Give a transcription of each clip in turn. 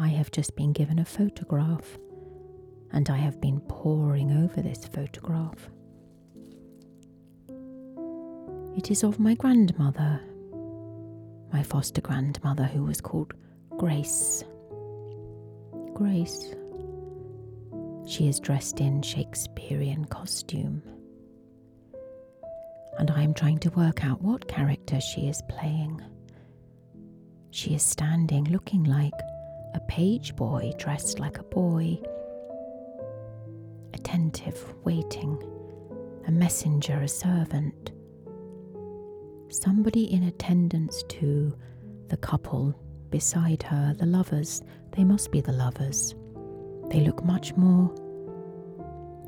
I have just been given a photograph and I have been poring over this photograph. It is of my grandmother, my foster grandmother, who was called Grace. Grace. She is dressed in Shakespearean costume. And I am trying to work out what character she is playing. She is standing looking like a page boy dressed like a boy, attentive, waiting, a messenger, a servant, somebody in attendance to the couple beside her, the lovers. They must be the lovers. They look much more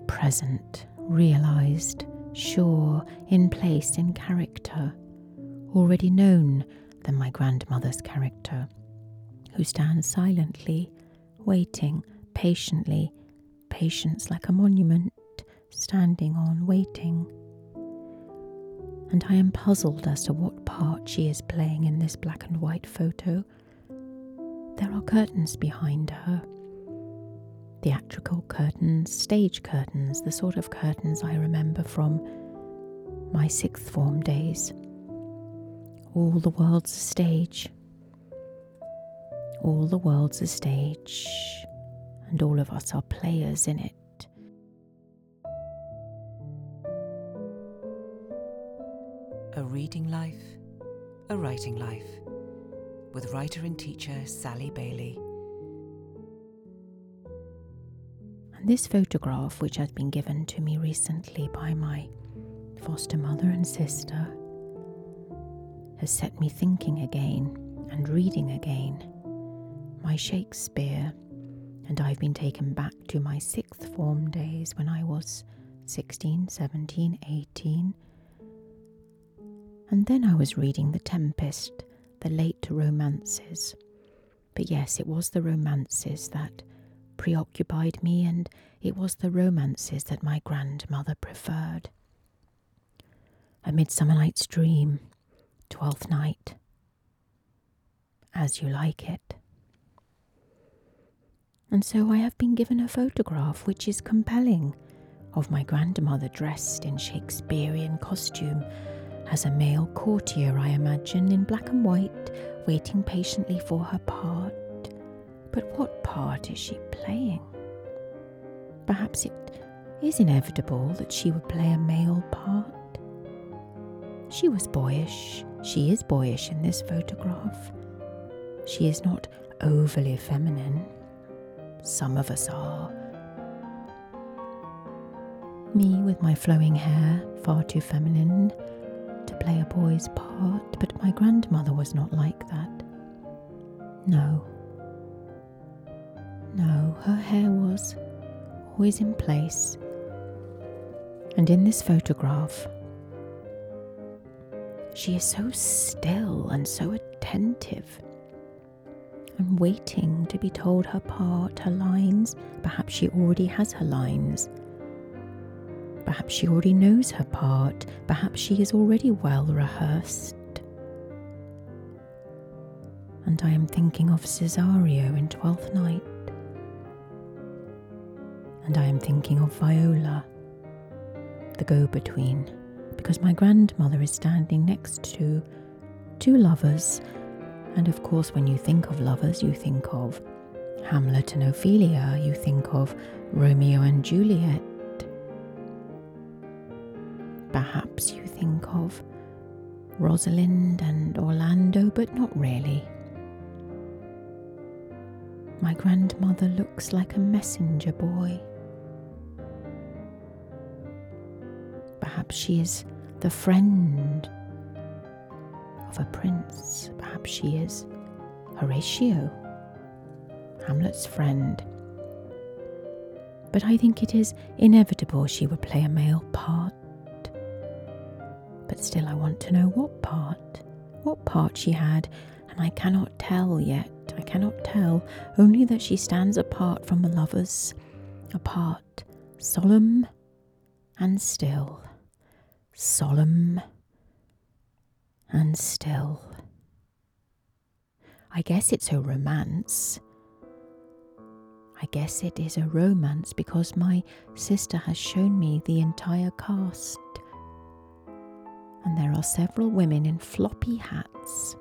present, realized, sure, in place, in character, already known than my grandmother's character, who stands silently, waiting, patiently, patience like a monument, standing on, waiting. And I am puzzled as to what part she is playing in this black and white photo. There are curtains behind her. Theatrical curtains, stage curtains, the sort of curtains I remember from my sixth form days. All the world's a stage. All the world's a stage, and all of us are players in it. A reading life, a writing life, with writer and teacher Sally Bayley. And this photograph, which has been given to me recently by my foster mother and sister, has set me thinking again and reading again my Shakespeare, and I've been taken back to my sixth form days when I was 16, 17, 18. And then I was reading The Tempest, the late romances. But yes, it was the romances that preoccupied me, and it was the romances that my grandmother preferred. A Midsummer Night's Dream, Twelfth Night, As You Like It. And so I have been given a photograph which is compelling of my grandmother dressed in Shakespearean costume as a male courtier, I imagine, in black and white, waiting patiently for her part. But what part is she playing? Perhaps it is inevitable that she would play a male part. She was boyish. She is boyish in this photograph. She is not overly feminine. Some of us are. Me with my flowing hair, far too feminine to play a boy's part, but my grandmother was not like that. No. No, her hair was always in place. And in this photograph, she is so still and so attentive and waiting to be told her part, her lines. Perhaps she already has her lines. Perhaps she already knows her part. Perhaps she is already well rehearsed. And I am thinking of Cesario in Twelfth Night. And I am thinking of Viola, the go between, because my grandmother is standing next to two lovers and of course, when you think of lovers, you think of Hamlet and Ophelia, you think of Romeo and Juliet. Perhaps you think of Rosalind and Orlando, but not really. My grandmother looks like a messenger boy. Perhaps she is the friend of a prince. Perhaps she is Horatio, Hamlet's friend. But I think it is inevitable she would play a male part. But still, I want to know what part, what part she had, and I cannot tell yet. I cannot tell, only that she stands apart from the lovers, apart, solemn and still, solemn and still. I guess it's a romance. I guess it is a romance because my sister has shown me the entire cast. And there are several women in floppy hats,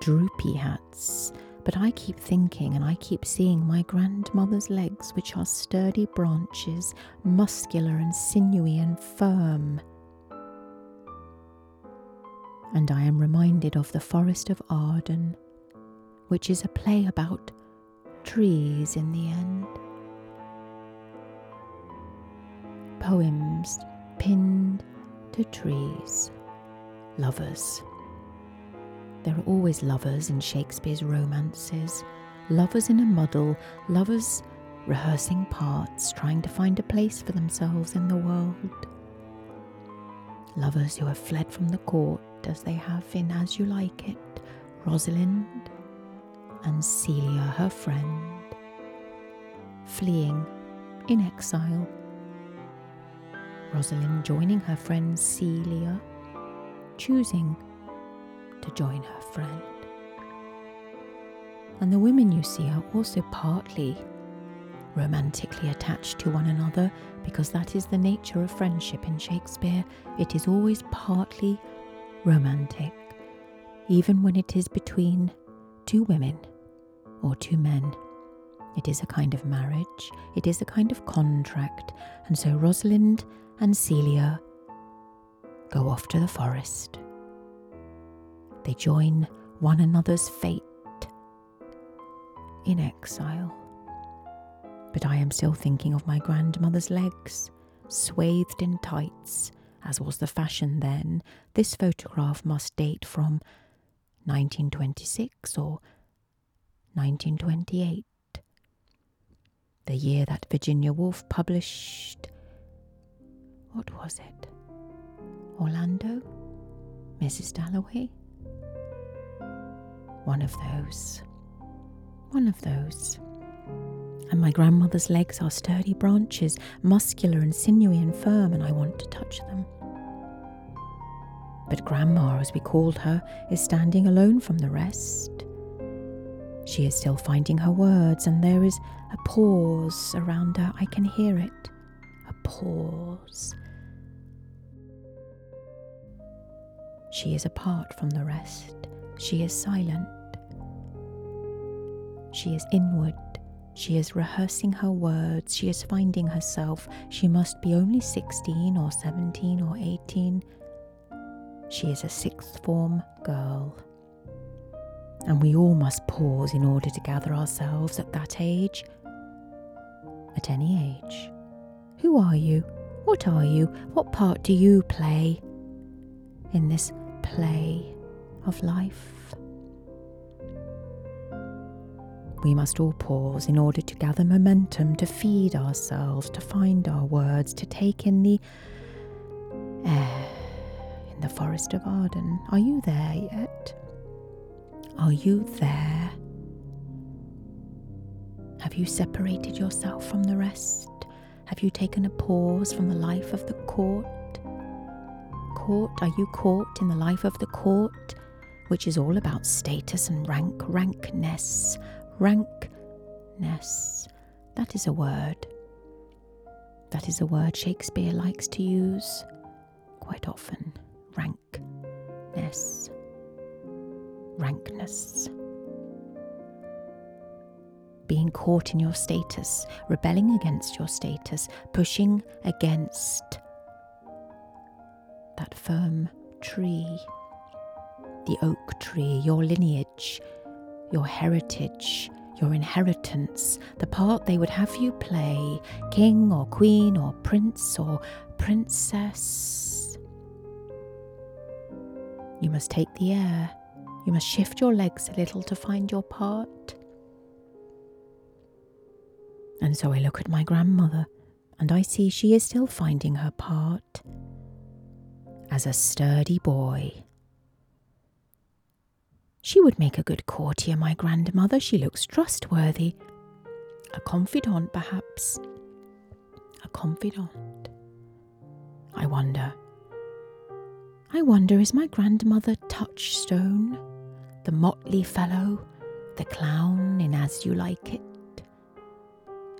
droopy hats, but I keep thinking and I keep seeing my grandmother's legs, which are sturdy branches, muscular and sinewy and firm. And I am reminded of the Forest of Arden, which is a play about trees in the end. Poems pinned to trees. Lovers. There are always lovers in Shakespeare's romances. Lovers in a muddle, lovers rehearsing parts, trying to find a place for themselves in the world. Lovers who have fled from the court as they have in As You Like It, Rosalind and Celia, her friend, fleeing in exile. Rosalind joining her friend Celia, choosing to join her friend. And the women you see are also partly romantically attached to one another because that is the nature of friendship in Shakespeare. It is always partly romantic, even when it is between two women or two men. It is a kind of marriage, it is a kind of contract, and so Rosalind and Celia go off to the forest. They join one another's fate in exile. But I am still thinking of my grandmother's legs, swathed in tights, as was the fashion then. This photograph must date from 1926 or 1928, the year that Virginia Woolf published. What was it? Orlando? Mrs. Dalloway? One of those. One of those. And my grandmother's legs are sturdy branches, muscular and sinewy and firm, and I want to touch them. But Grandma, as we called her, is standing alone from the rest. She is still finding her words, and there is a pause around her. I can hear it. A pause. She is apart from the rest. She is silent. She is inward. She is rehearsing her words. She is finding herself. She must be only 16 or 17 or 18. She is a sixth form girl and we all must pause in order to gather ourselves at that age. At any age. Who are you? What are you? What part do you play in this play of life? We must all pause in order to gather momentum, to feed ourselves, to find our words, to take in the air in the forest of Arden. Are you there yet? Are you there? Have you separated yourself from the rest? Have you taken a pause from the life of the court? Court, are you caught in the life of the court, which is all about status and rank, rankness, rankness? That is a word. That is a word Shakespeare likes to use quite often. Rankness rankness. Being caught in your status, rebelling against your status, pushing against that firm tree, the oak tree, your lineage, your heritage, your inheritance, the part they would have you play, king or queen or prince or princess. You must take the air you must shift your legs a little to find your part. And so I look at my grandmother and I see she is still finding her part as a sturdy boy. She would make a good courtier, my grandmother. She looks trustworthy. A confidant, perhaps. A confidant. I wonder. I wonder, is my grandmother Touchstone? the motley fellow, the clown in As You Like It,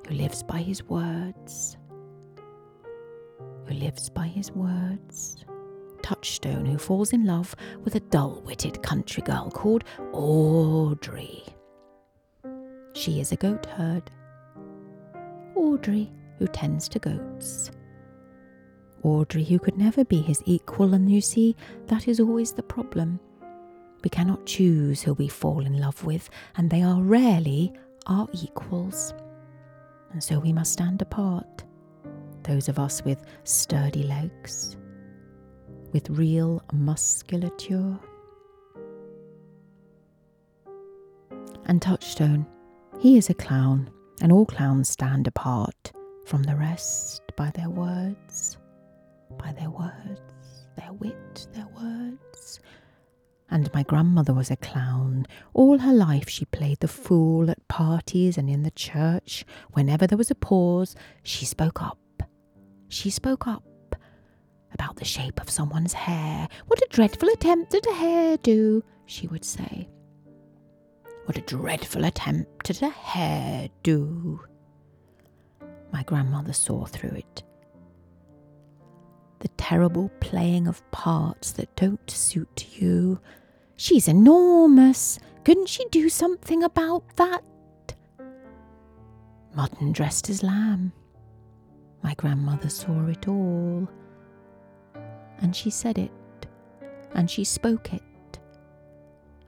who lives by his words, who lives by his words. Touchstone, who falls in love with a dull witted country girl called Audrey. She is a goat herd. Audrey, who tends to goats. Audrey, who could never be his equal, and you see, that is always the problem. We cannot choose who we fall in love with, and they are rarely our equals. And so we must stand apart, those of us with sturdy legs, with real musculature. And Touchstone, he is a clown, and all clowns stand apart from the rest by their words, by their words, their wit, their words. And my grandmother was a clown. All her life she played the fool at parties and in the church. Whenever there was a pause, she spoke up. She spoke up about the shape of someone's hair. What a dreadful attempt at a hairdo, she would say. What a dreadful attempt at a hairdo. My grandmother saw through it. The terrible playing of parts that don't suit you. She's enormous. Couldn't she do something about that? Mutton dressed as lamb. My grandmother saw it all and she said it, and she spoke it.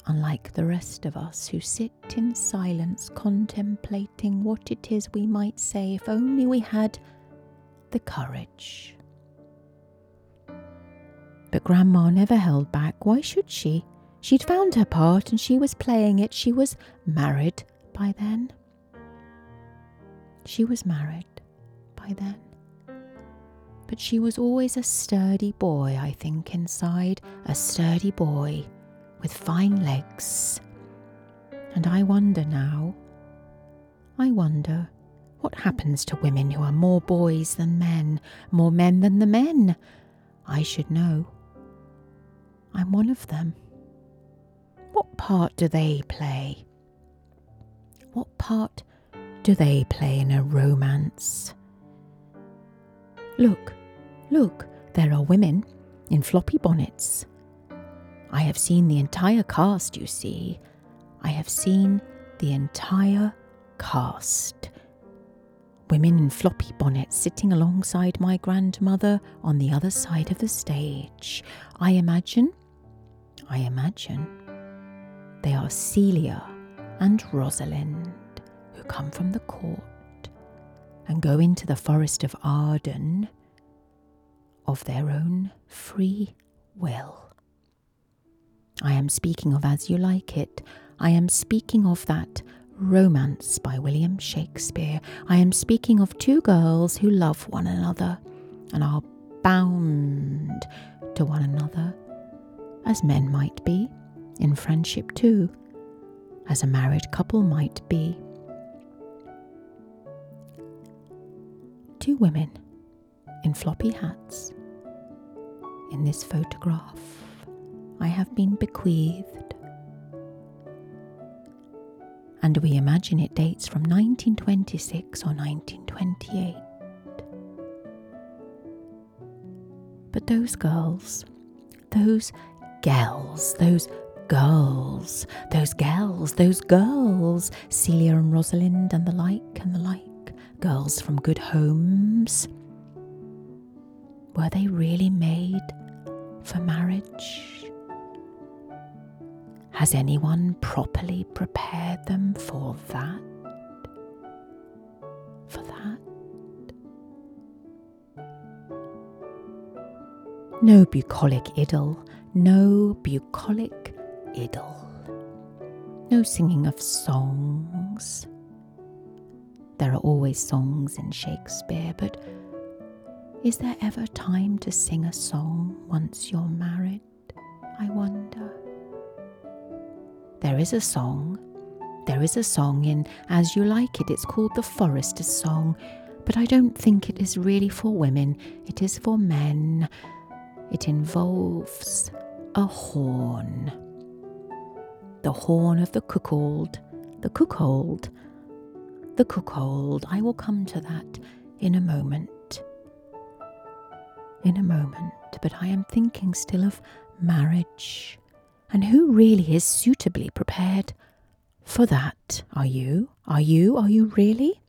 Unlike the rest of us who sit in silence contemplating what it is we might say if only we had the courage. But Grandma never held back. Why should she? She'd found her part and she was playing it. She was married by then. She was married by then but she was always a sturdy boy, I think, inside, a sturdy boy with fine legs. And I wonder now, I wonder what happens to women who are more boys than men, more men than the men. I should know. I'm one of them. What part do they play? What part do they play in a romance? Look, look, there are women in floppy bonnets. I have seen the entire cast, you see. I have seen the entire cast. Women in floppy bonnets sitting alongside my grandmother on the other side of the stage. I imagine, I imagine, they are Celia and Rosalind, who come from the court and go into the forest of Arden of their own free will. I am speaking of As You Like It. I am speaking of that romance by William Shakespeare. I am speaking of two girls who love one another and are bound to one another, as men might be, in friendship too, as a married couple might be. Two women in floppy hats. In this photograph, I have been bequeathed. And we imagine it dates from 1926 or 1928. But those girls, those gals, those girls, those gals, those girls, Celia and Rosalind and the like and the like, girls from good homes? Were they really made for marriage? Has anyone properly prepared them for that? For that? No bucolic idyll, no bucolic idyll. No singing of songs, there are always songs in Shakespeare, but is there ever time to sing a song once you're married? I wonder. There is a song. There is a song in As You Like It. It's called The Forester's Song, but I don't think it is really for women. It is for men. It involves a horn. The horn of the cuckold, the cuckold, the cuckold. I will come to that in a moment. In a moment, but I am thinking still of marriage and who really is suitably prepared for that. Are you? Are you? Are you really?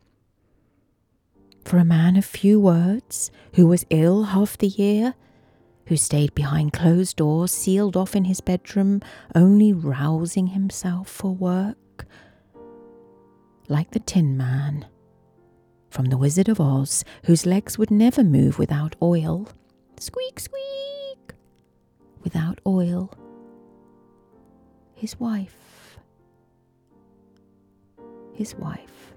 For a man of few words, who was ill half the year, who stayed behind closed doors, sealed off in his bedroom, only rousing himself for work. Like the Tin Man from The Wizard of Oz, whose legs would never move without oil. Squeak, squeak! Without oil. His wife. His wife.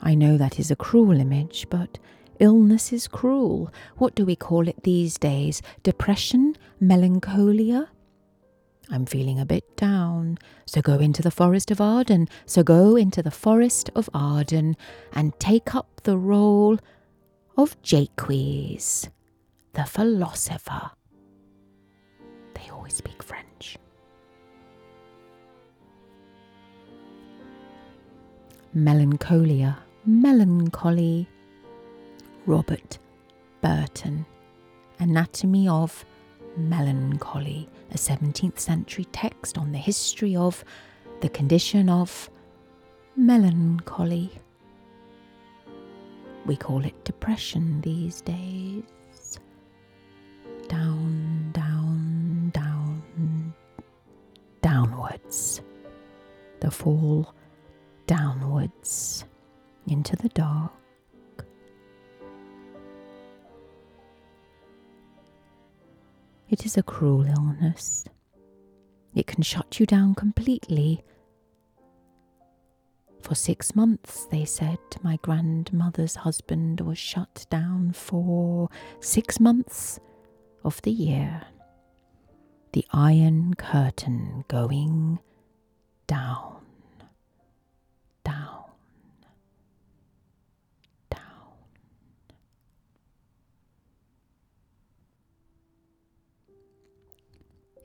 I know that is a cruel image, but Illness is cruel. What do we call it these days? Depression? Melancholia? I'm feeling a bit down, so go into the forest of Arden, so go into the forest of Arden and take up the role of Jaques, the philosopher. They always speak French. Melancholia, melancholy, Robert Burton, Anatomy of Melancholy, a 17th century text on the history of the condition of melancholy. We call it depression these days. Down, down, down, downwards. The fall downwards into the dark. It is a cruel illness. It can shut you down completely. For six months, they said, my grandmother's husband was shut down for six months of the year. The iron curtain going down.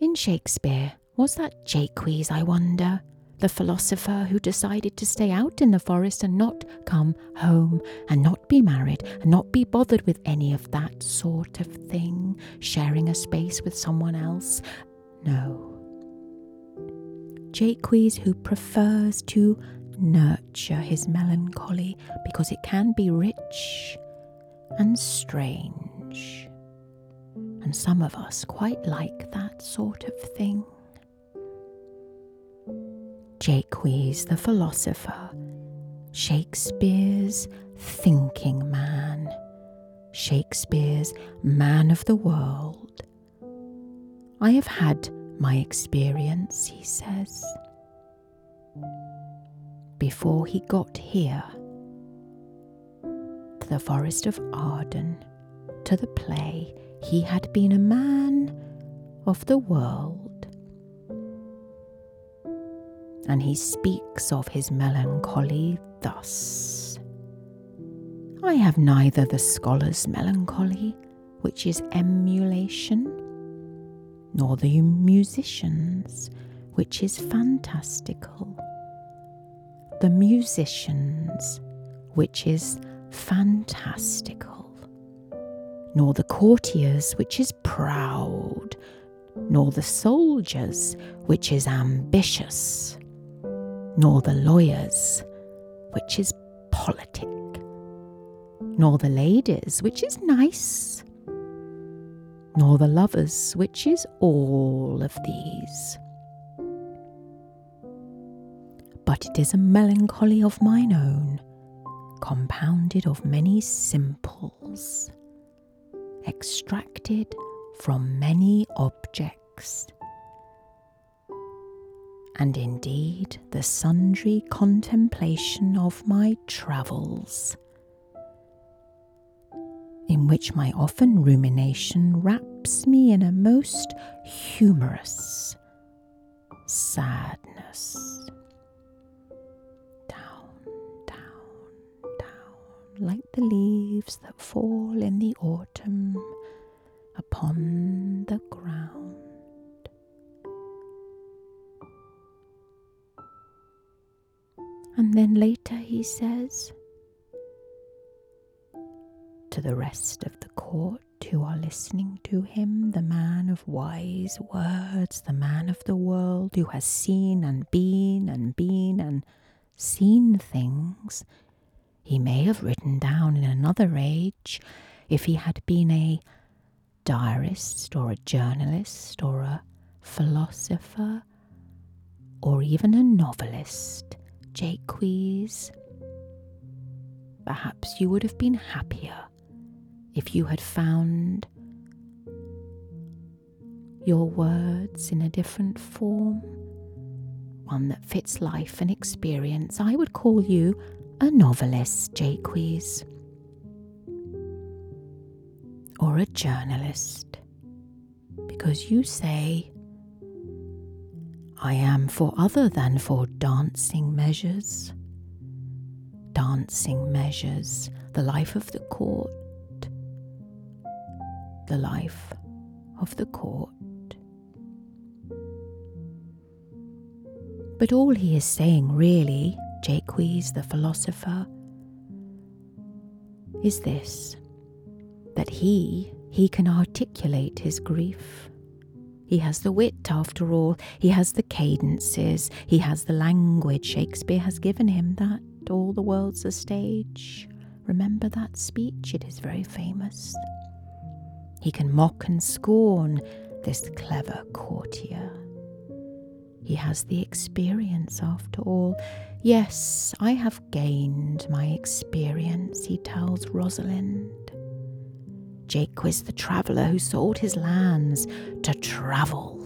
In Shakespeare, was that Jaques, I wonder, the philosopher who decided to stay out in the forest and not come home and not be married and not be bothered with any of that sort of thing, sharing a space with someone else? No. Jaques who prefers to nurture his melancholy because it can be rich and strange and some of us quite like that sort of thing. Jaques the philosopher, Shakespeare's thinking man, Shakespeare's man of the world. I have had my experience, he says. Before he got here, to the forest of Arden, to the play, he had been a man of the world. And he speaks of his melancholy thus I have neither the scholar's melancholy, which is emulation, nor the musician's, which is fantastical. The musician's, which is fantastical nor the courtiers, which is proud, nor the soldiers, which is ambitious, nor the lawyers, which is politic, nor the ladies, which is nice, nor the lovers, which is all of these. But it is a melancholy of mine own, compounded of many simples extracted from many objects. And indeed, the sundry contemplation of my travels, in which my often rumination wraps me in a most humorous sadness. Like the leaves that fall in the autumn upon the ground. And then later he says to the rest of the court who are listening to him, the man of wise words, the man of the world who has seen and been and been and seen things. He may have written down in another age if he had been a diarist or a journalist or a philosopher or even a novelist, Jaques. Perhaps you would have been happier if you had found your words in a different form, one that fits life and experience. I would call you a novelist, Jaques, or a journalist, because you say, I am for other than for dancing measures. Dancing measures, the life of the court, the life of the court. But all he is saying, really, Jaques the philosopher, is this that he, he can articulate his grief. He has the wit, after all, he has the cadences, he has the language Shakespeare has given him that all the world's a stage. Remember that speech? It is very famous. He can mock and scorn this clever courtier. He has the experience, after all. Yes, I have gained my experience, he tells Rosalind. Jaques the traveller who sold his lands to travel,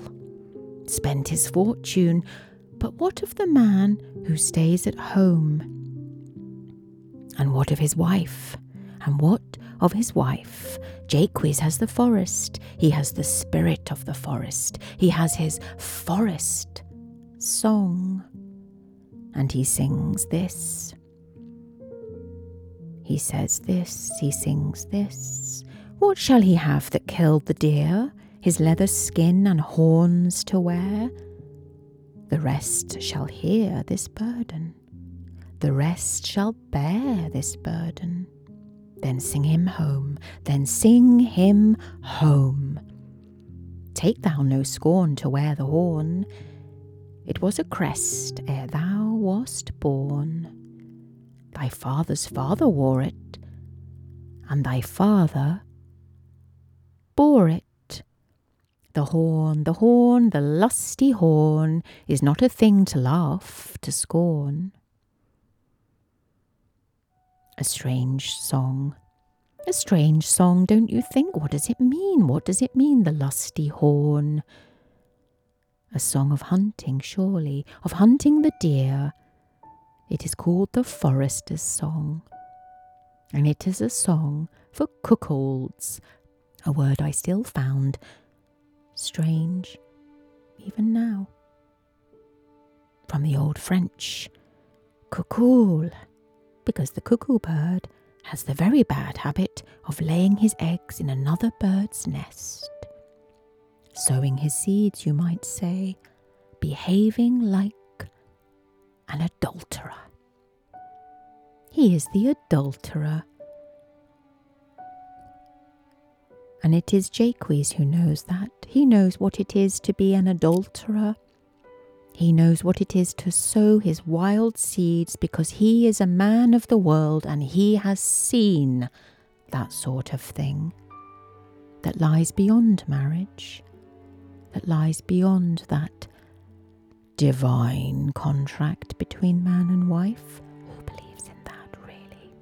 spent his fortune, but what of the man who stays at home? And what of his wife? And what of his wife? Jaques has the forest. He has the spirit of the forest. He has his forest song. And he sings this. He says this, he sings this. What shall he have that killed the deer? His leather skin and horns to wear? The rest shall hear this burden. The rest shall bear this burden. Then sing him home, then sing him home. Take thou no scorn to wear the horn. It was a crest ere thou wast born. Thy father's father wore it, and thy father bore it. The horn, the horn, the lusty horn is not a thing to laugh, to scorn a strange song. A strange song, don't you think? What does it mean? What does it mean, the lusty horn? A song of hunting, surely, of hunting the deer. It is called the Forester's Song. And it is a song for cuckolds, a word I still found strange, even now. From the old French, cuckool because the cuckoo bird has the very bad habit of laying his eggs in another bird's nest. Sowing his seeds, you might say, behaving like an adulterer. He is the adulterer. And it is Jaques who knows that. He knows what it is to be an adulterer he knows what it is to sow his wild seeds because he is a man of the world and he has seen that sort of thing that lies beyond marriage, that lies beyond that divine contract between man and wife. Who believes in that, really?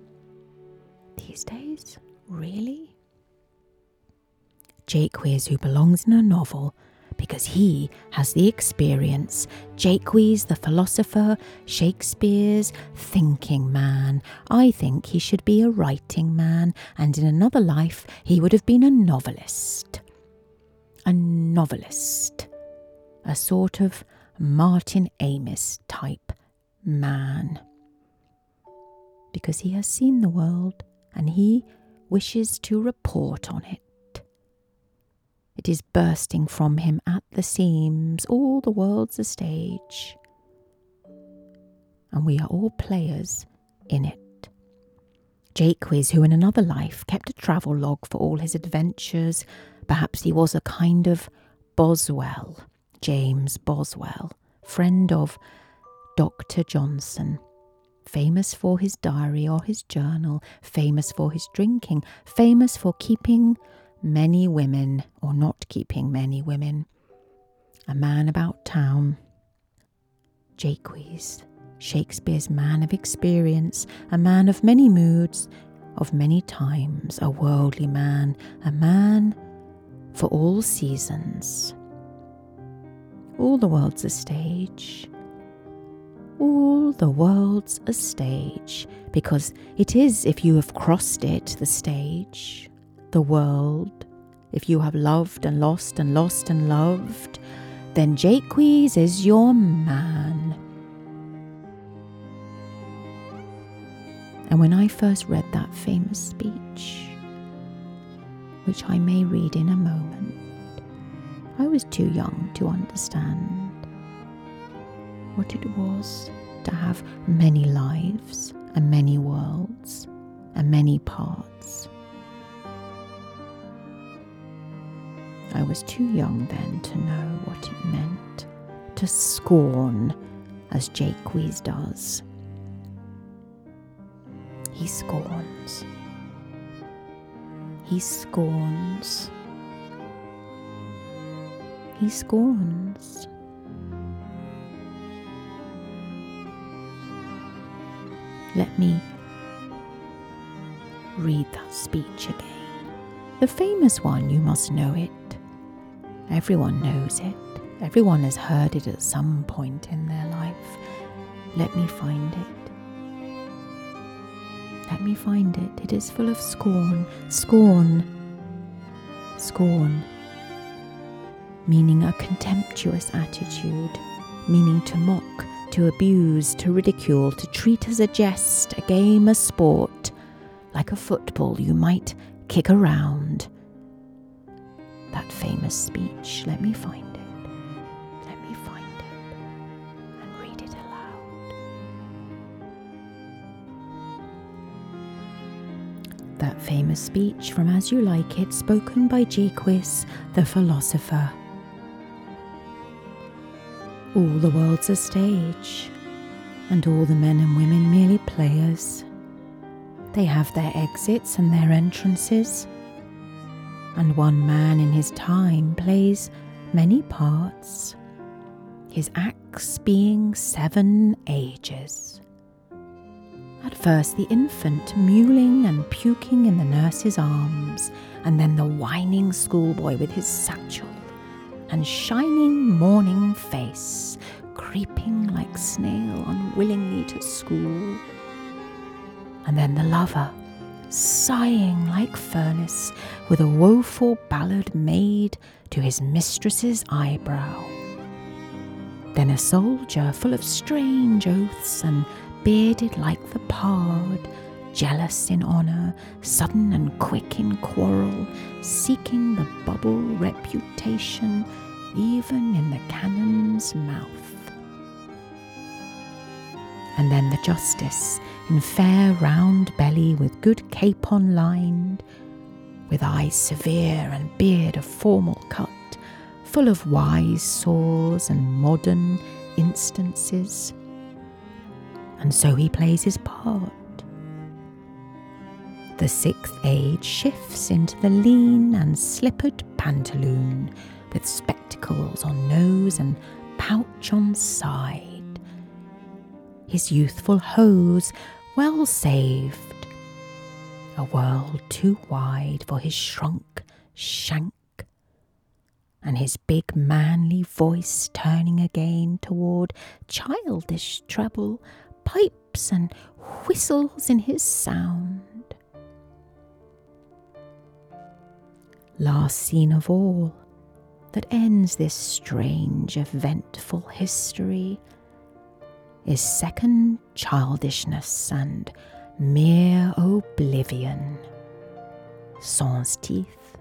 These days? Really? Jake Jaques, who belongs in a novel, because he has the experience. Jaques, the philosopher, Shakespeare's thinking man. I think he should be a writing man, and in another life he would have been a novelist. A novelist. A sort of Martin Amis type man. Because he has seen the world and he wishes to report on it. It is bursting from him at the seams, all the world's a stage. and we are all players in it. Jaques, who in another life kept a travel log for all his adventures, perhaps he was a kind of Boswell, James Boswell, friend of Dr. Johnson, famous for his diary or his journal, famous for his drinking, famous for keeping many women or not keeping many women, a man about town. Jaques, Shakespeare's man of experience, a man of many moods, of many times, a worldly man, a man for all seasons. All the world's a stage. All the world's a stage, because it is, if you have crossed it, the stage, the world. If you have loved and lost and lost and loved, then Jaques is your man. And when I first read that famous speech, which I may read in a moment, I was too young to understand what it was to have many lives and many worlds and many parts. I was too young then to know what it meant to scorn as Jaques does. He scorns. He scorns. He scorns. Let me read that speech again. The famous one, you must know it. Everyone knows it. Everyone has heard it at some point in their life. Let me find it. Let me find it. It is full of scorn, scorn, scorn, meaning a contemptuous attitude, meaning to mock, to abuse, to ridicule, to treat as a jest, a game, a sport, like a football you might kick around. That famous speech, let me find That famous speech from As You Like It, spoken by Jaques, the philosopher. All the world's a stage, and all the men and women merely players. They have their exits and their entrances, and one man in his time plays many parts, his acts being seven ages. At first, the infant mewling and puking in the nurse's arms, and then the whining schoolboy with his satchel and shining morning face, creeping like snail unwillingly to school. And then the lover, sighing like furnace, with a woeful ballad made to his mistress's eyebrow. Then a soldier full of strange oaths and bearded like the pard, jealous in honour, sudden and quick in quarrel, seeking the bubble reputation even in the cannon's mouth. And then the justice, in fair round belly with good capon lined, with eyes severe and beard of formal cut, full of wise saws and modern instances. And so he plays his part. The sixth age shifts into the lean and slippered pantaloon with spectacles on nose and pouch on side. His youthful hose well saved, a world too wide for his shrunk shank, and his big manly voice turning again toward childish treble, pipes and whistles in his sound. Last scene of all, that ends this strange, eventful history is second childishness and mere oblivion. Sans teeth,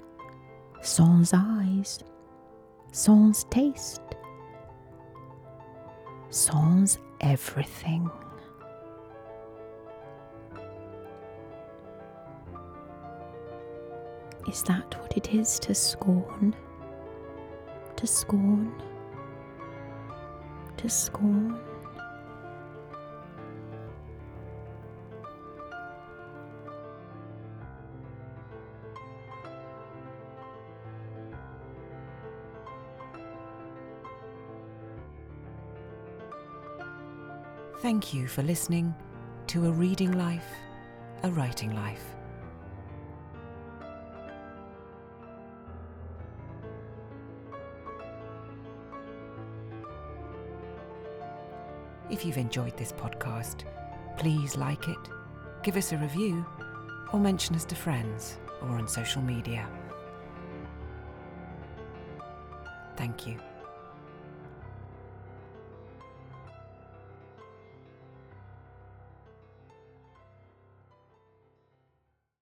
sans eyes, sans taste, sans everything. Is that what it is to scorn? To scorn? To scorn? Thank you for listening to A Reading Life, A Writing Life. If you've enjoyed this podcast, please like it, give us a review, or mention us to friends or on social media. Thank you.